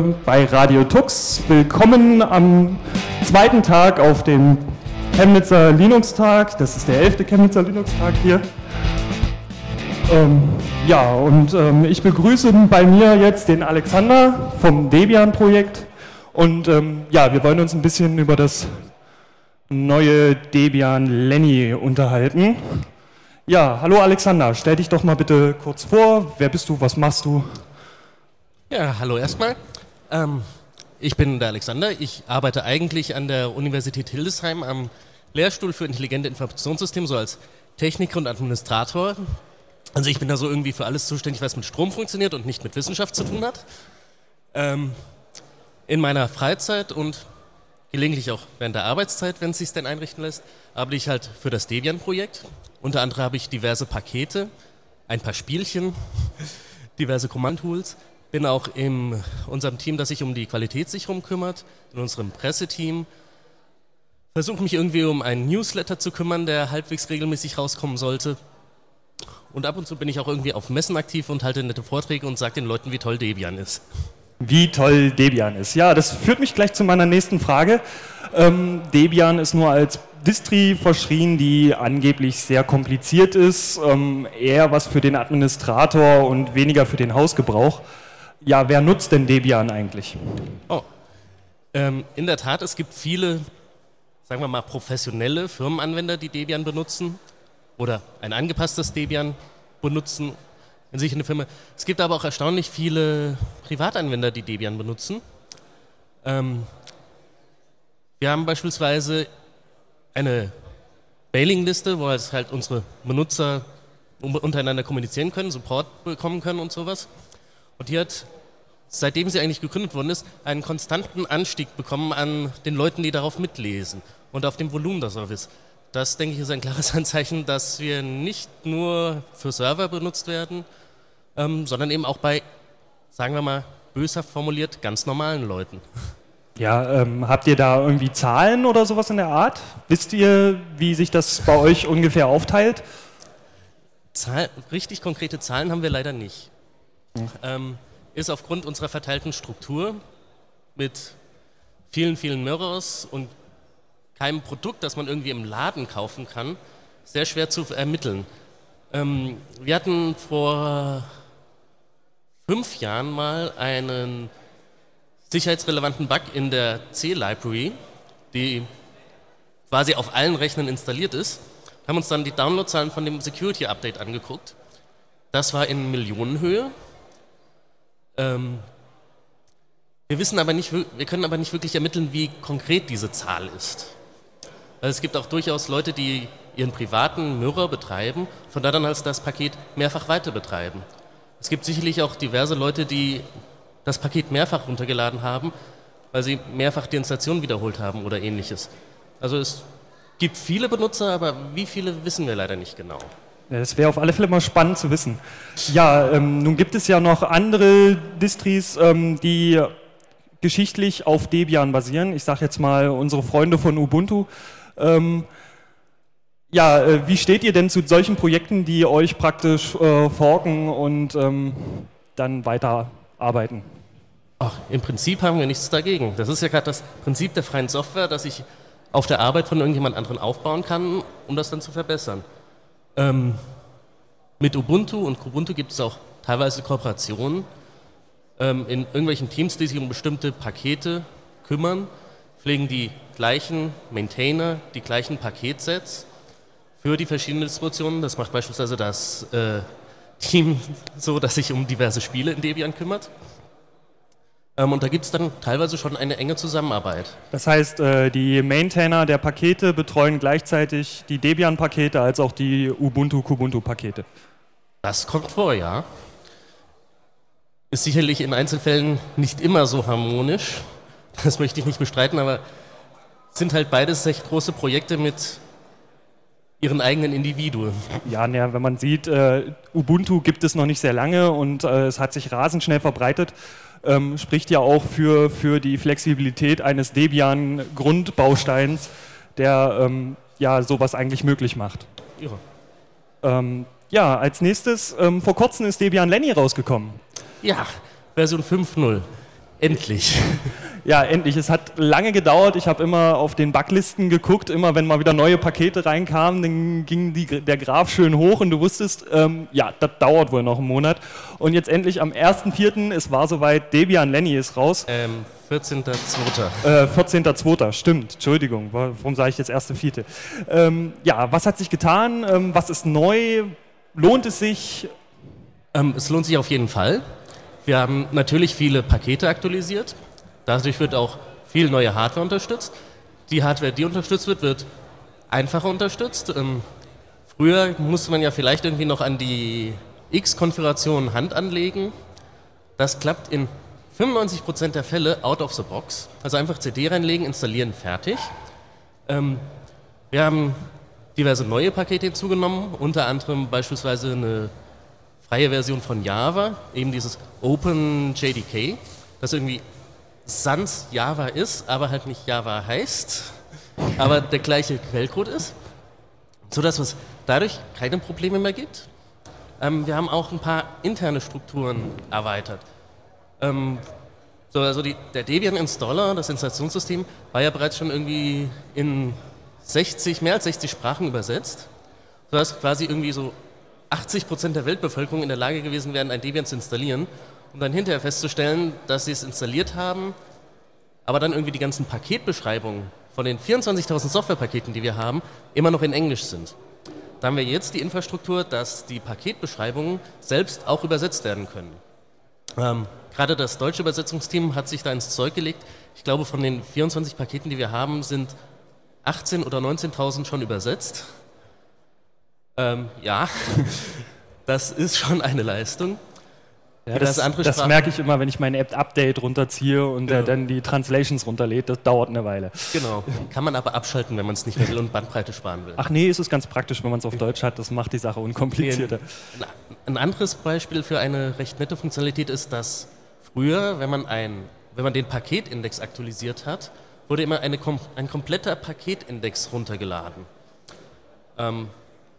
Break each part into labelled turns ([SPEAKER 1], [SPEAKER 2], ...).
[SPEAKER 1] bei Radio Tux. Willkommen am zweiten Tag auf dem Chemnitzer Linux-Tag. Das ist der elfte Chemnitzer Linux-Tag hier. Ähm, ja, und ähm, ich begrüße bei mir jetzt den Alexander vom Debian-Projekt. Und ähm, ja, wir wollen uns ein bisschen über das neue Debian Lenny unterhalten. Ja, hallo Alexander, stell dich doch mal bitte kurz vor. Wer bist du, was machst du?
[SPEAKER 2] Ja, hallo erstmal. Ähm, ich bin der Alexander. Ich arbeite eigentlich an der Universität Hildesheim am Lehrstuhl für intelligente Informationssysteme, so als Techniker und Administrator. Also ich bin da so irgendwie für alles zuständig, was mit Strom funktioniert und nicht mit Wissenschaft zu tun hat. Ähm, in meiner Freizeit und gelegentlich auch während der Arbeitszeit, wenn es sich denn einrichten lässt, arbeite ich halt für das Debian-Projekt. Unter anderem habe ich diverse Pakete, ein paar Spielchen, diverse Command-Tools. Bin auch in unserem Team, das sich um die Qualitätssicherung kümmert, in unserem Presseteam. Versuche mich irgendwie um einen Newsletter zu kümmern, der halbwegs regelmäßig rauskommen sollte. Und ab und zu bin ich auch irgendwie auf Messen aktiv und halte nette Vorträge und sage den Leuten, wie toll Debian ist
[SPEAKER 1] wie toll Debian ist. Ja, das führt mich gleich zu meiner nächsten Frage. Ähm, Debian ist nur als Distri verschrien, die angeblich sehr kompliziert ist, ähm, eher was für den Administrator und weniger für den Hausgebrauch. Ja, wer nutzt denn Debian eigentlich?
[SPEAKER 2] Oh, ähm, in der Tat, es gibt viele, sagen wir mal, professionelle Firmenanwender, die Debian benutzen oder ein angepasstes Debian benutzen in sich eine Firma. Es gibt aber auch erstaunlich viele Privatanwender, die Debian benutzen. Ähm, wir haben beispielsweise eine Mailingliste, wo halt unsere Benutzer untereinander kommunizieren können, Support bekommen können und sowas. Und die hat, seitdem sie eigentlich gegründet worden ist, einen konstanten Anstieg bekommen an den Leuten, die darauf mitlesen und auf dem Volumen der Service. Das, denke ich, ist ein klares Anzeichen, dass wir nicht nur für Server benutzt werden, ähm, sondern eben auch bei, sagen wir mal, böshaft formuliert, ganz normalen Leuten.
[SPEAKER 1] Ja, ähm, habt ihr da irgendwie Zahlen oder sowas in der Art? Wisst ihr, wie sich das bei euch ungefähr aufteilt?
[SPEAKER 2] Zahl, richtig konkrete Zahlen haben wir leider nicht. Hm. Ähm, ist aufgrund unserer verteilten Struktur mit vielen, vielen Mirrors und keinem Produkt, das man irgendwie im Laden kaufen kann, sehr schwer zu ermitteln. Ähm, wir hatten vor fünf Jahren mal einen sicherheitsrelevanten Bug in der C-Library, die quasi auf allen Rechnern installiert ist, haben uns dann die Downloadzahlen von dem Security Update angeguckt. Das war in Millionenhöhe. Ähm, wir wissen aber nicht, wir können aber nicht wirklich ermitteln, wie konkret diese Zahl ist. Es gibt auch durchaus Leute, die ihren privaten Mirror betreiben, von da dann als das Paket mehrfach weiter betreiben. Es gibt sicherlich auch diverse Leute, die das Paket mehrfach runtergeladen haben, weil sie mehrfach die Installation wiederholt haben oder ähnliches. Also es gibt viele Benutzer, aber wie viele wissen wir leider nicht genau.
[SPEAKER 1] Ja, das wäre auf alle Fälle mal spannend zu wissen. Ja, ähm, nun gibt es ja noch andere Distris, ähm, die geschichtlich auf Debian basieren. Ich sage jetzt mal unsere Freunde von Ubuntu. Ähm, ja, äh, wie steht ihr denn zu solchen Projekten, die euch praktisch äh, forken und ähm, dann weiterarbeiten?
[SPEAKER 2] Ach, Im Prinzip haben wir nichts dagegen. Das ist ja gerade das Prinzip der freien Software, dass ich auf der Arbeit von irgendjemand anderen aufbauen kann, um das dann zu verbessern. Ähm, mit Ubuntu und Kubuntu gibt es auch teilweise Kooperationen ähm, in irgendwelchen Teams, die sich um bestimmte Pakete kümmern, pflegen die gleichen Maintainer, die gleichen Paketsets für die verschiedenen Distributionen. Das macht beispielsweise das äh, Team so, das sich um diverse Spiele in Debian kümmert. Ähm, und da gibt es dann teilweise schon eine enge Zusammenarbeit.
[SPEAKER 1] Das heißt, äh, die Maintainer der Pakete betreuen gleichzeitig die Debian-Pakete als auch die Ubuntu-Kubuntu-Pakete.
[SPEAKER 2] Das kommt vor, ja. Ist sicherlich in Einzelfällen nicht immer so harmonisch. Das möchte ich nicht bestreiten, aber sind halt beides recht große Projekte mit ihren eigenen Individuen.
[SPEAKER 1] Ja, ja wenn man sieht, äh, Ubuntu gibt es noch nicht sehr lange und äh, es hat sich rasend schnell verbreitet, ähm, spricht ja auch für, für die Flexibilität eines Debian-Grundbausteins, der ähm, ja sowas eigentlich möglich macht. Ja, ähm, ja als nächstes, ähm, vor kurzem ist Debian Lenny rausgekommen.
[SPEAKER 2] Ja, Version 5.0. Endlich.
[SPEAKER 1] Ja, endlich. Es hat lange gedauert. Ich habe immer auf den Backlisten geguckt. Immer wenn mal wieder neue Pakete reinkamen, dann ging die, der Graph schön hoch und du wusstest, ähm, ja, das dauert wohl noch einen Monat. Und jetzt endlich am 1.4., es war soweit, Debian Lenny ist raus.
[SPEAKER 2] Ähm, 14.2.
[SPEAKER 1] Äh, 14.2. Stimmt. Entschuldigung. Warum sage ich jetzt 1.4.? Ähm, ja, was hat sich getan? Ähm, was ist neu? Lohnt es sich?
[SPEAKER 2] Ähm, es lohnt sich auf jeden Fall. Wir haben natürlich viele Pakete aktualisiert. Dadurch wird auch viel neue Hardware unterstützt. Die Hardware, die unterstützt wird, wird einfacher unterstützt. Ähm, früher musste man ja vielleicht irgendwie noch an die X-Konfiguration Hand anlegen. Das klappt in 95% der Fälle out of the box. Also einfach CD reinlegen, installieren, fertig. Ähm, wir haben diverse neue Pakete hinzugenommen, unter anderem beispielsweise eine freie Version von Java, eben dieses OpenJDK, das irgendwie Sans Java ist, aber halt nicht Java heißt, aber der gleiche Quellcode ist, sodass es dadurch keine Probleme mehr gibt. Ähm, wir haben auch ein paar interne Strukturen erweitert. Ähm, so, also die, der Debian Installer, das Installationssystem, war ja bereits schon irgendwie in 60, mehr als 60 Sprachen übersetzt, sodass quasi irgendwie so 80 Prozent der Weltbevölkerung in der Lage gewesen wären, ein Debian zu installieren um dann hinterher festzustellen, dass sie es installiert haben, aber dann irgendwie die ganzen Paketbeschreibungen von den 24.000 Softwarepaketen, die wir haben, immer noch in Englisch sind. Da haben wir jetzt die Infrastruktur, dass die Paketbeschreibungen selbst auch übersetzt werden können. Ähm, gerade das deutsche Übersetzungsteam hat sich da ins Zeug gelegt. Ich glaube, von den 24 Paketen, die wir haben, sind 18.000 oder 19.000 schon übersetzt. Ähm, ja, das ist schon eine Leistung.
[SPEAKER 1] Ja, das, das, merke ich immer, wenn ich meine App Update runterziehe und genau. dann die Translations runterlädt. Das dauert eine Weile.
[SPEAKER 2] Genau. Kann man aber abschalten, wenn man es nicht mehr will und Bandbreite sparen will.
[SPEAKER 1] Ach nee, ist es ganz praktisch, wenn man es auf Deutsch hat. Das macht die Sache unkomplizierter.
[SPEAKER 2] Ein anderes Beispiel für eine recht nette Funktionalität ist, dass früher, wenn man, ein, wenn man den Paketindex aktualisiert hat, wurde immer eine, ein kompletter Paketindex runtergeladen. Ähm,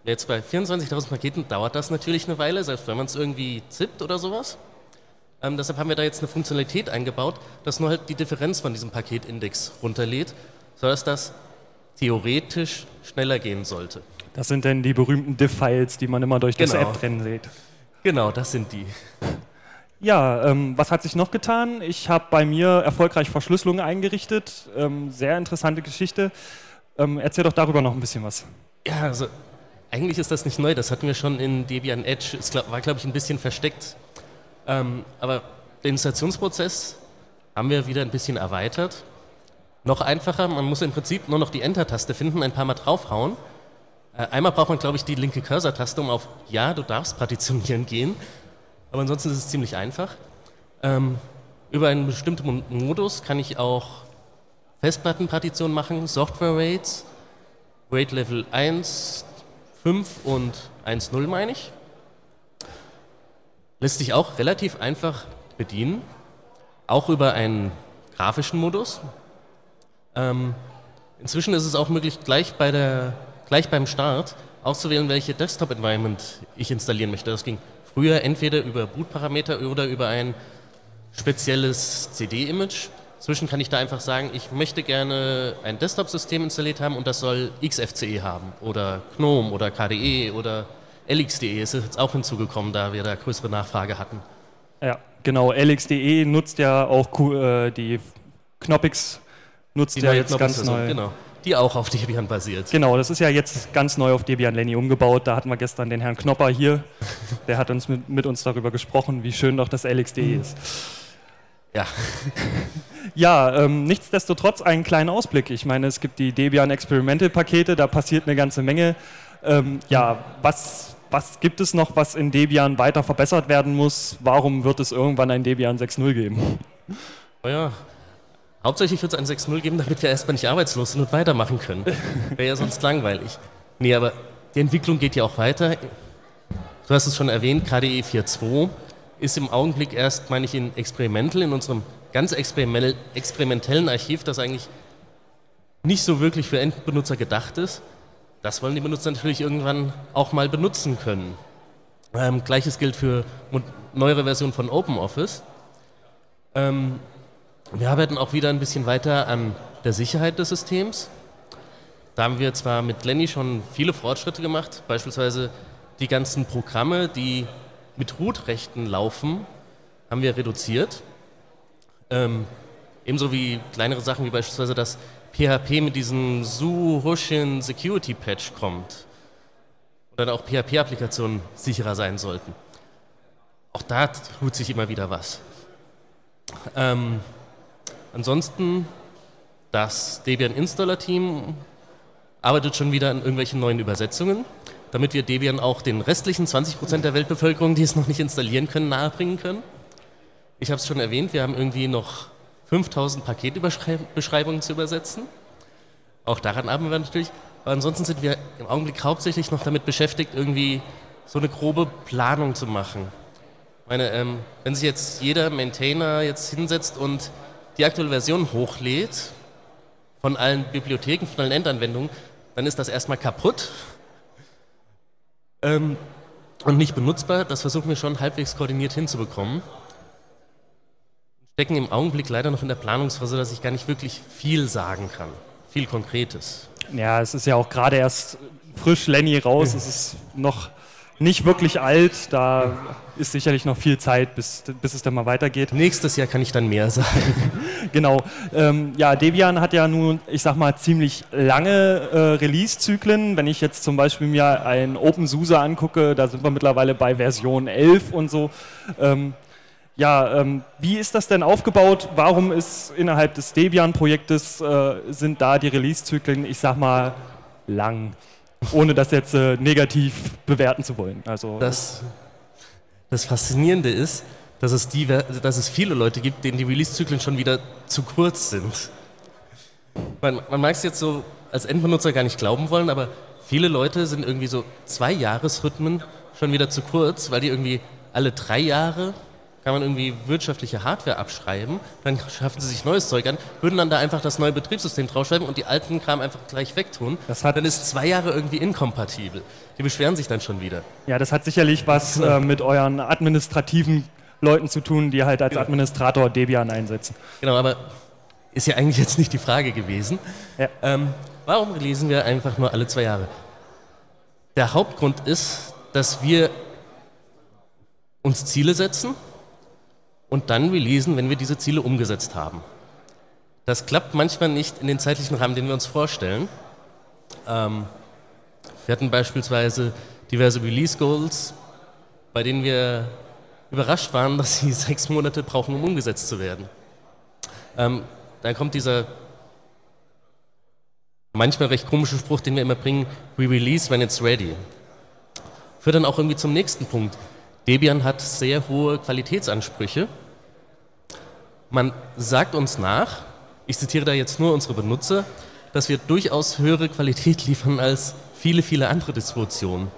[SPEAKER 2] Jetzt bei 24.000 Paketen dauert das natürlich eine Weile, selbst wenn man es irgendwie zippt oder sowas. Ähm, deshalb haben wir da jetzt eine Funktionalität eingebaut, dass nur halt die Differenz von diesem Paketindex runterlädt, sodass das theoretisch schneller gehen sollte.
[SPEAKER 1] Das sind denn die berühmten Diff-Files, die man immer durch das
[SPEAKER 2] genau.
[SPEAKER 1] App drin sieht.
[SPEAKER 2] Genau, das sind die.
[SPEAKER 1] Ja, ähm, was hat sich noch getan? Ich habe bei mir erfolgreich Verschlüsselung eingerichtet. Ähm, sehr interessante Geschichte. Ähm, erzähl doch darüber noch ein bisschen was.
[SPEAKER 2] Ja, also eigentlich ist das nicht neu, das hatten wir schon in Debian Edge. Es war, glaube ich, ein bisschen versteckt. Ähm, aber den Installationsprozess haben wir wieder ein bisschen erweitert. Noch einfacher, man muss im Prinzip nur noch die Enter-Taste finden, ein paar Mal draufhauen. Äh, einmal braucht man, glaube ich, die linke Cursor-Taste, um auf Ja, du darfst partitionieren gehen. Aber ansonsten ist es ziemlich einfach. Ähm, über einen bestimmten Modus kann ich auch Festplattenpartitionen machen, Software-Rates, Rate Level 1, 5 und 1.0 meine ich. Lässt sich auch relativ einfach bedienen, auch über einen grafischen Modus. Ähm, inzwischen ist es auch möglich, gleich, bei der, gleich beim Start auszuwählen, welche Desktop-Environment ich installieren möchte. Das ging früher entweder über Bootparameter oder über ein spezielles CD-Image. Inzwischen kann ich da einfach sagen, ich möchte gerne ein Desktop-System installiert haben und das soll XFCE haben oder GNOME oder KDE oder LXDE ist jetzt auch hinzugekommen, da wir da größere Nachfrage hatten.
[SPEAKER 1] Ja, genau. LXDE nutzt ja auch äh, die Knoppix nutzt die ja jetzt ganz neu.
[SPEAKER 2] Genau. Die auch auf Debian basiert.
[SPEAKER 1] Genau, das ist ja jetzt ganz neu auf Debian Lenny umgebaut. Da hatten wir gestern den Herrn Knopper hier. Der hat uns mit, mit uns darüber gesprochen, wie schön doch das LXDE ist.
[SPEAKER 2] Ja.
[SPEAKER 1] Ja, ähm, nichtsdestotrotz einen kleinen Ausblick. Ich meine, es gibt die Debian Experimental Pakete, da passiert eine ganze Menge. Ähm, ja, was, was gibt es noch, was in Debian weiter verbessert werden muss? Warum wird es irgendwann ein Debian 6.0 geben?
[SPEAKER 2] Naja, hauptsächlich wird es ein 6.0 geben, damit wir erstmal nicht arbeitslos sind und weitermachen können. Wäre ja sonst langweilig. Nee, aber die Entwicklung geht ja auch weiter. Du hast es schon erwähnt, KDE 4.2 ist im Augenblick erst, meine ich, in Experimental, in unserem ganz experimentellen Archiv, das eigentlich nicht so wirklich für Endbenutzer gedacht ist. Das wollen die Benutzer natürlich irgendwann auch mal benutzen können. Ähm, Gleiches gilt für neuere Versionen von OpenOffice. Ähm, Wir arbeiten auch wieder ein bisschen weiter an der Sicherheit des Systems. Da haben wir zwar mit Lenny schon viele Fortschritte gemacht, beispielsweise die ganzen Programme, die mit Root-Rechten laufen, haben wir reduziert. Ähm, ebenso wie kleinere Sachen wie beispielsweise, dass PHP mit diesem Su-Hushin Security Patch kommt. Und dann auch PHP-Applikationen sicherer sein sollten. Auch da tut sich immer wieder was. Ähm, ansonsten, das Debian Installer Team arbeitet schon wieder an irgendwelchen neuen Übersetzungen, damit wir Debian auch den restlichen 20% der Weltbevölkerung, die es noch nicht installieren können, nahebringen können. Ich habe es schon erwähnt, wir haben irgendwie noch 5000 Paketbeschreibungen zu übersetzen. Auch daran arbeiten wir natürlich. Aber ansonsten sind wir im Augenblick hauptsächlich noch damit beschäftigt, irgendwie so eine grobe Planung zu machen. Ich meine, ähm, wenn sich jetzt jeder Maintainer jetzt hinsetzt und die aktuelle Version hochlädt von allen Bibliotheken, von allen Endanwendungen, dann ist das erstmal kaputt ähm, und nicht benutzbar. Das versuchen wir schon halbwegs koordiniert hinzubekommen. Stecken im Augenblick leider noch in der Planungsphase, dass ich gar nicht wirklich viel sagen kann. Viel Konkretes.
[SPEAKER 1] Ja, es ist ja auch gerade erst frisch Lenny raus. es ist noch nicht wirklich alt. Da ist sicherlich noch viel Zeit, bis, bis es dann mal weitergeht.
[SPEAKER 2] Nächstes Jahr kann ich dann mehr sagen.
[SPEAKER 1] genau. Ähm, ja, Debian hat ja nun, ich sag mal, ziemlich lange äh, Release-Zyklen. Wenn ich jetzt zum Beispiel mir ein OpenSUSE angucke, da sind wir mittlerweile bei Version 11 und so. Ähm, ja, ähm, wie ist das denn aufgebaut? Warum ist innerhalb des Debian-Projektes äh, sind da die Release-Zyklen, ich sag mal, lang? ohne das jetzt äh, negativ bewerten zu wollen.
[SPEAKER 2] Also, das, das Faszinierende ist, dass es, die, dass es viele Leute gibt, denen die Release-Zyklen schon wieder zu kurz sind. Man, man mag es jetzt so als Endbenutzer gar nicht glauben wollen, aber viele Leute sind irgendwie so zwei Jahresrhythmen schon wieder zu kurz, weil die irgendwie alle drei Jahre kann man irgendwie wirtschaftliche Hardware abschreiben, dann schaffen sie sich neues Zeug an, würden dann da einfach das neue Betriebssystem draufschreiben und die alten Kram einfach gleich wegtun. Das hat dann ist zwei Jahre irgendwie inkompatibel. Die beschweren sich dann schon wieder.
[SPEAKER 1] Ja, das hat sicherlich was äh, mit euren administrativen Leuten zu tun, die halt als genau. Administrator Debian einsetzen.
[SPEAKER 2] Genau, aber ist ja eigentlich jetzt nicht die Frage gewesen. Ja. Ähm, warum releasen wir einfach nur alle zwei Jahre? Der Hauptgrund ist, dass wir uns Ziele setzen und dann releasen, wenn wir diese Ziele umgesetzt haben. Das klappt manchmal nicht in den zeitlichen Rahmen, den wir uns vorstellen. Ähm, wir hatten beispielsweise diverse Release Goals, bei denen wir überrascht waren, dass sie sechs Monate brauchen, um umgesetzt zu werden. Ähm, dann kommt dieser manchmal recht komische Spruch, den wir immer bringen, we release when it's ready. Führt dann auch irgendwie zum nächsten Punkt. Debian hat sehr hohe Qualitätsansprüche man sagt uns nach, ich zitiere da jetzt nur unsere Benutzer, dass wir durchaus höhere Qualität liefern als viele, viele andere Distributionen.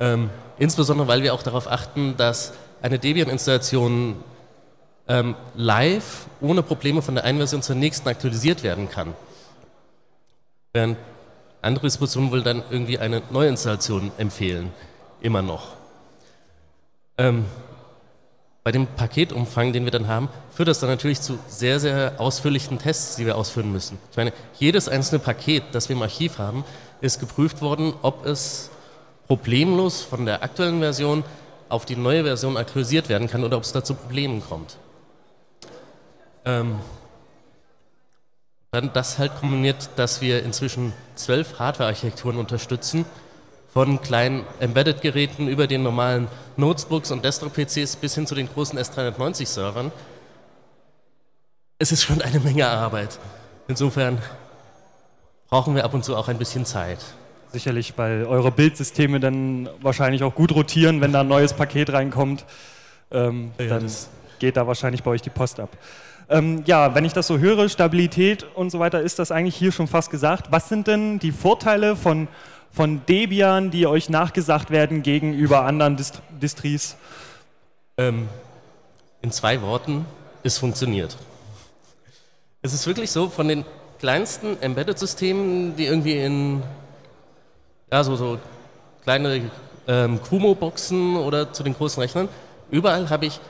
[SPEAKER 2] Ähm, insbesondere, weil wir auch darauf achten, dass eine Debian-Installation ähm, live ohne Probleme von der einen Version zur nächsten aktualisiert werden kann. Während andere Distributionen wohl dann irgendwie eine Neuinstallation empfehlen, immer noch. Ähm, bei dem Paketumfang, den wir dann haben, führt das dann natürlich zu sehr, sehr ausführlichen Tests, die wir ausführen müssen. Ich meine, jedes einzelne Paket, das wir im Archiv haben, ist geprüft worden, ob es problemlos von der aktuellen Version auf die neue Version aktualisiert werden kann oder ob es da zu Problemen kommt. Ähm, dann das halt kombiniert, dass wir inzwischen zwölf Hardware-Architekturen unterstützen von kleinen Embedded-Geräten über den normalen Notebooks und Desktop-PCs bis hin zu den großen S390-Servern. Es ist schon eine Menge Arbeit. Insofern brauchen wir ab und zu auch ein bisschen Zeit.
[SPEAKER 1] Sicherlich, weil eure Bildsysteme dann wahrscheinlich auch gut rotieren, wenn da ein neues Paket reinkommt. Ähm, ja, dann geht da wahrscheinlich bei euch die Post ab. Ähm, ja, wenn ich das so höre, Stabilität und so weiter, ist das eigentlich hier schon fast gesagt. Was sind denn die Vorteile von von Debian, die euch nachgesagt werden gegenüber anderen Dist Distries?
[SPEAKER 2] Ähm, in zwei Worten, es funktioniert. Es ist wirklich so, von den kleinsten Embedded-Systemen, die irgendwie in ja, so, so kleine ähm, Kumo-Boxen oder zu den großen Rechnern, überall habe ich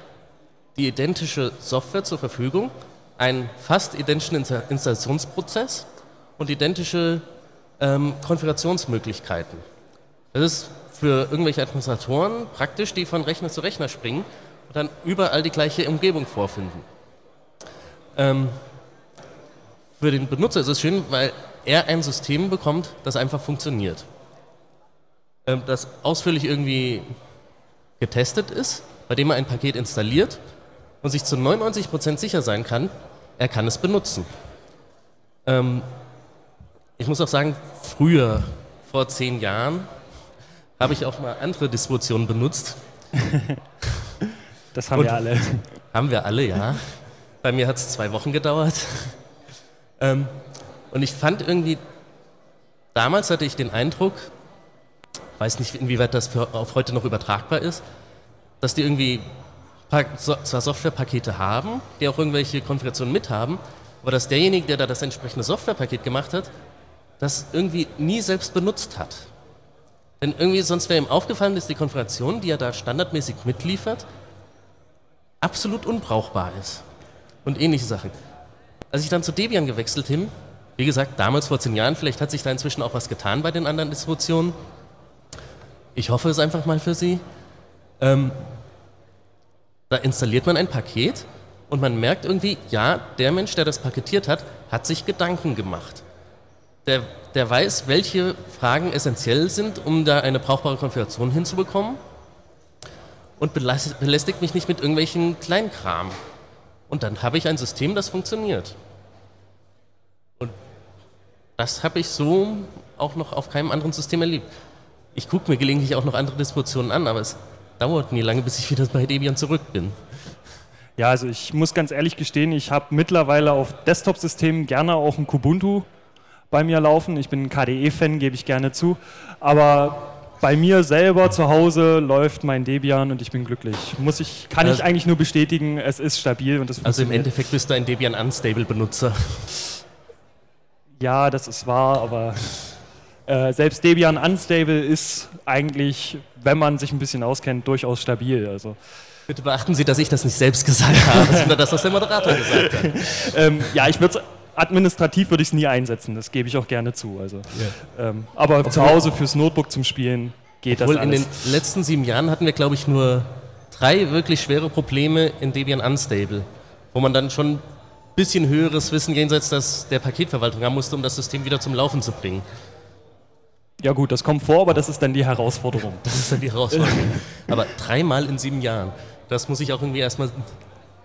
[SPEAKER 2] die identische Software zur Verfügung, einen fast identischen Installationsprozess und identische ähm, Konfigurationsmöglichkeiten. Das ist für irgendwelche Administratoren praktisch, die von Rechner zu Rechner springen und dann überall die gleiche Umgebung vorfinden. Ähm, für den Benutzer ist es schön, weil er ein System bekommt, das einfach funktioniert. Ähm, das ausführlich irgendwie getestet ist, bei dem er ein Paket installiert und sich zu 99% sicher sein kann, er kann es benutzen. Ähm, ich muss auch sagen, früher, vor zehn Jahren, habe ich auch mal andere Distributionen benutzt.
[SPEAKER 1] Das haben und wir alle.
[SPEAKER 2] Haben wir alle, ja. Bei mir hat es zwei Wochen gedauert. Ähm, und ich fand irgendwie, damals hatte ich den Eindruck, weiß nicht, inwieweit das für, auf heute noch übertragbar ist, dass die irgendwie zwar Softwarepakete haben, die auch irgendwelche Konfigurationen mithaben, aber dass derjenige, der da das entsprechende Softwarepaket gemacht hat, das irgendwie nie selbst benutzt hat. Denn irgendwie sonst wäre ihm aufgefallen, dass die Konfiguration, die er da standardmäßig mitliefert, absolut unbrauchbar ist. Und ähnliche Sachen. Als ich dann zu Debian gewechselt bin, wie gesagt, damals vor zehn Jahren, vielleicht hat sich da inzwischen auch was getan bei den anderen Distributionen. Ich hoffe es einfach mal für Sie. Ähm, da installiert man ein Paket und man merkt irgendwie, ja, der Mensch, der das paketiert hat, hat sich Gedanken gemacht. Der, der weiß, welche Fragen essentiell sind, um da eine brauchbare Konfiguration hinzubekommen und belästigt mich nicht mit irgendwelchen Kleinkram. Und dann habe ich ein System, das funktioniert. Und das habe ich so auch noch auf keinem anderen System erlebt. Ich gucke mir gelegentlich auch noch andere Distributionen an, aber es dauert nie lange, bis ich wieder bei Debian zurück bin.
[SPEAKER 1] Ja, also ich muss ganz ehrlich gestehen, ich habe mittlerweile auf Desktop-Systemen gerne auch ein Kubuntu bei mir laufen. Ich bin ein KDE-Fan, gebe ich gerne zu. Aber bei mir selber zu Hause läuft mein Debian und ich bin glücklich. Muss ich, kann also, ich eigentlich nur bestätigen, es ist stabil und es
[SPEAKER 2] Also im Endeffekt bist du ein Debian Unstable-Benutzer.
[SPEAKER 1] Ja, das ist wahr, aber äh, selbst Debian Unstable ist eigentlich, wenn man sich ein bisschen auskennt, durchaus stabil. Also.
[SPEAKER 2] Bitte beachten Sie, dass ich das nicht selbst gesagt habe, sondern dass das der Moderator gesagt hat.
[SPEAKER 1] ähm, ja, ich würde administrativ würde ich es nie einsetzen, das gebe ich auch gerne zu. Also, ja. ähm, aber Obwohl, zu Hause fürs Notebook zum Spielen geht das alles.
[SPEAKER 2] in den letzten sieben Jahren hatten wir, glaube ich, nur drei wirklich schwere Probleme in Debian Unstable, wo man dann schon ein bisschen höheres Wissen jenseits des, der Paketverwaltung haben musste, um das System wieder zum Laufen zu bringen.
[SPEAKER 1] Ja gut, das kommt vor, aber das ist dann die Herausforderung.
[SPEAKER 2] Das ist dann die Herausforderung. aber dreimal in sieben Jahren, das muss ich auch irgendwie erstmal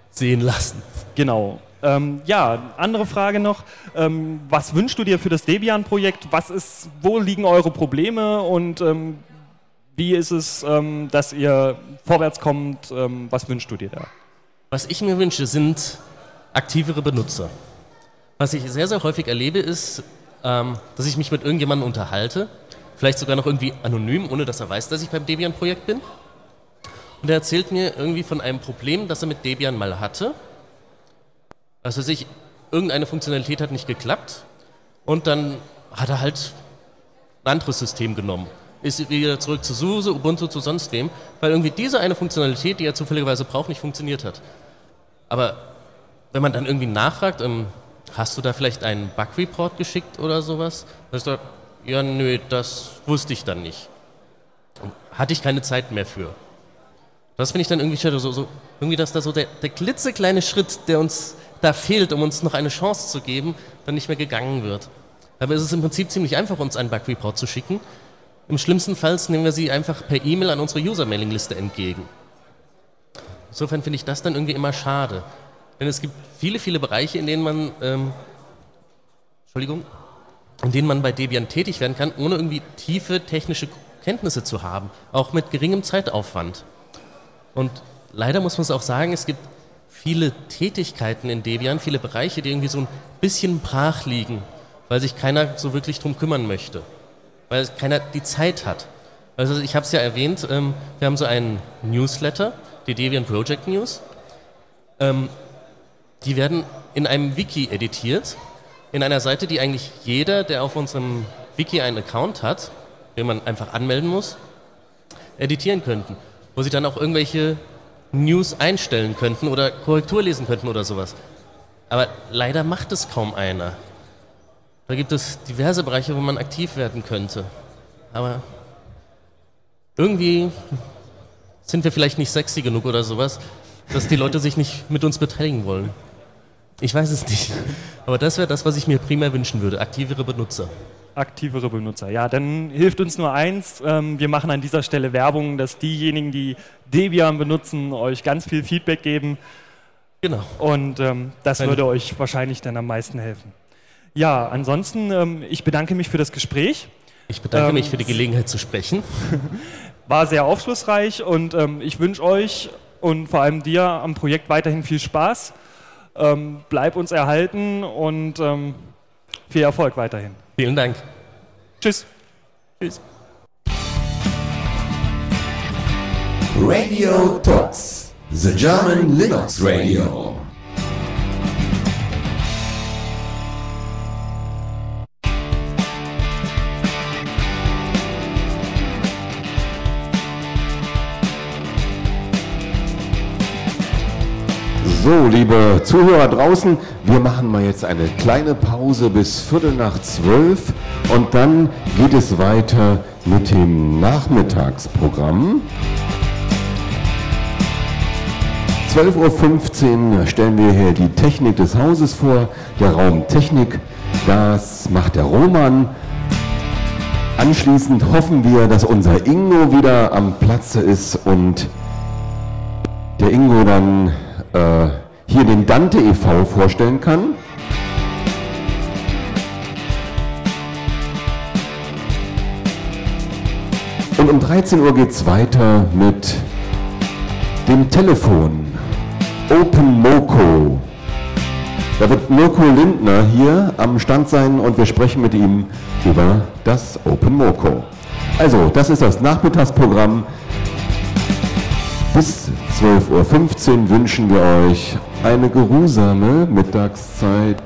[SPEAKER 2] sehen lassen.
[SPEAKER 1] Genau. Ähm, ja, andere Frage noch. Ähm, was wünschst du dir für das Debian-Projekt? Was ist, wo liegen eure Probleme und ähm, wie ist es, ähm, dass ihr vorwärts kommt? Ähm, was wünschst du dir da?
[SPEAKER 2] Was ich mir wünsche, sind aktivere Benutzer. Was ich sehr, sehr häufig erlebe, ist, ähm, dass ich mich mit irgendjemandem unterhalte, vielleicht sogar noch irgendwie anonym, ohne dass er weiß, dass ich beim Debian-Projekt bin. Und er erzählt mir irgendwie von einem Problem, das er mit Debian mal hatte also sich irgendeine Funktionalität hat nicht geklappt und dann hat er halt ein anderes System genommen. Ist wieder zurück zu SUSE, Ubuntu, zu sonst wem, weil irgendwie diese eine Funktionalität, die er zufälligerweise braucht, nicht funktioniert hat. Aber wenn man dann irgendwie nachfragt, ähm, hast du da vielleicht einen Bug-Report geschickt oder sowas? Dann ist er, ja, nö, das wusste ich dann nicht. Hatte ich keine Zeit mehr für. Das finde ich dann irgendwie schade, so, so, irgendwie, dass da so der, der klitzekleine Schritt, der uns da fehlt, um uns noch eine Chance zu geben, dann nicht mehr gegangen wird. Dabei ist es im Prinzip ziemlich einfach, uns einen Bug-Report zu schicken. Im schlimmsten Fall nehmen wir sie einfach per E-Mail an unsere User-Mailing-Liste entgegen. Insofern finde ich das dann irgendwie immer schade. Denn es gibt viele, viele Bereiche, in denen man, ähm, Entschuldigung, in denen man bei Debian tätig werden kann, ohne irgendwie tiefe technische Kenntnisse zu haben, auch mit geringem Zeitaufwand. Und leider muss man es auch sagen, es gibt viele Tätigkeiten in Debian, viele Bereiche, die irgendwie so ein bisschen brach liegen, weil sich keiner so wirklich drum kümmern möchte, weil keiner die Zeit hat. Also ich habe es ja erwähnt, ähm, wir haben so einen Newsletter, die Debian Project News. Ähm, die werden in einem Wiki editiert, in einer Seite, die eigentlich jeder, der auf unserem Wiki einen Account hat, den man einfach anmelden muss, editieren könnten, wo sie dann auch irgendwelche News einstellen könnten oder Korrektur lesen könnten oder sowas. Aber leider macht es kaum einer. Da gibt es diverse Bereiche, wo man aktiv werden könnte. Aber irgendwie sind wir vielleicht nicht sexy genug oder sowas, dass die Leute sich nicht mit uns beteiligen wollen. Ich weiß es nicht. Aber das wäre das, was ich mir primär wünschen würde. Aktivere Benutzer.
[SPEAKER 1] Aktivere Benutzer. Ja, dann hilft uns nur eins. Ähm, wir machen an dieser Stelle Werbung, dass diejenigen, die Debian benutzen, euch ganz viel Feedback geben. Genau. Und ähm, das Eine würde euch wahrscheinlich dann am meisten helfen. Ja, ansonsten, ähm, ich bedanke mich für das Gespräch.
[SPEAKER 2] Ich bedanke ähm, mich für die Gelegenheit zu sprechen.
[SPEAKER 1] War sehr aufschlussreich und ähm, ich wünsche euch und vor allem dir am Projekt weiterhin viel Spaß. Ähm, bleib uns erhalten und viel Erfolg weiterhin.
[SPEAKER 2] Vielen Dank.
[SPEAKER 1] Tschüss. Tschüss.
[SPEAKER 3] Radio Talks, the German Linux Radio. So, liebe Zuhörer draußen, wir machen mal jetzt eine kleine Pause bis Viertel nach zwölf und dann geht es weiter mit dem Nachmittagsprogramm. 12.15 Uhr stellen wir hier die Technik des Hauses vor, der Raum Technik. Das macht der Roman. Anschließend hoffen wir, dass unser Ingo wieder am Platze ist und der Ingo dann äh, hier den Dante e.V. vorstellen kann. Und um 13 Uhr geht es weiter mit dem Telefon. Open Moco. Da wird Mirko Lindner hier am Stand sein und wir sprechen mit ihm über das Open Moco. Also, das ist das Nachmittagsprogramm. Bis 12.15 Uhr wünschen wir euch eine geruhsame Mittagszeit.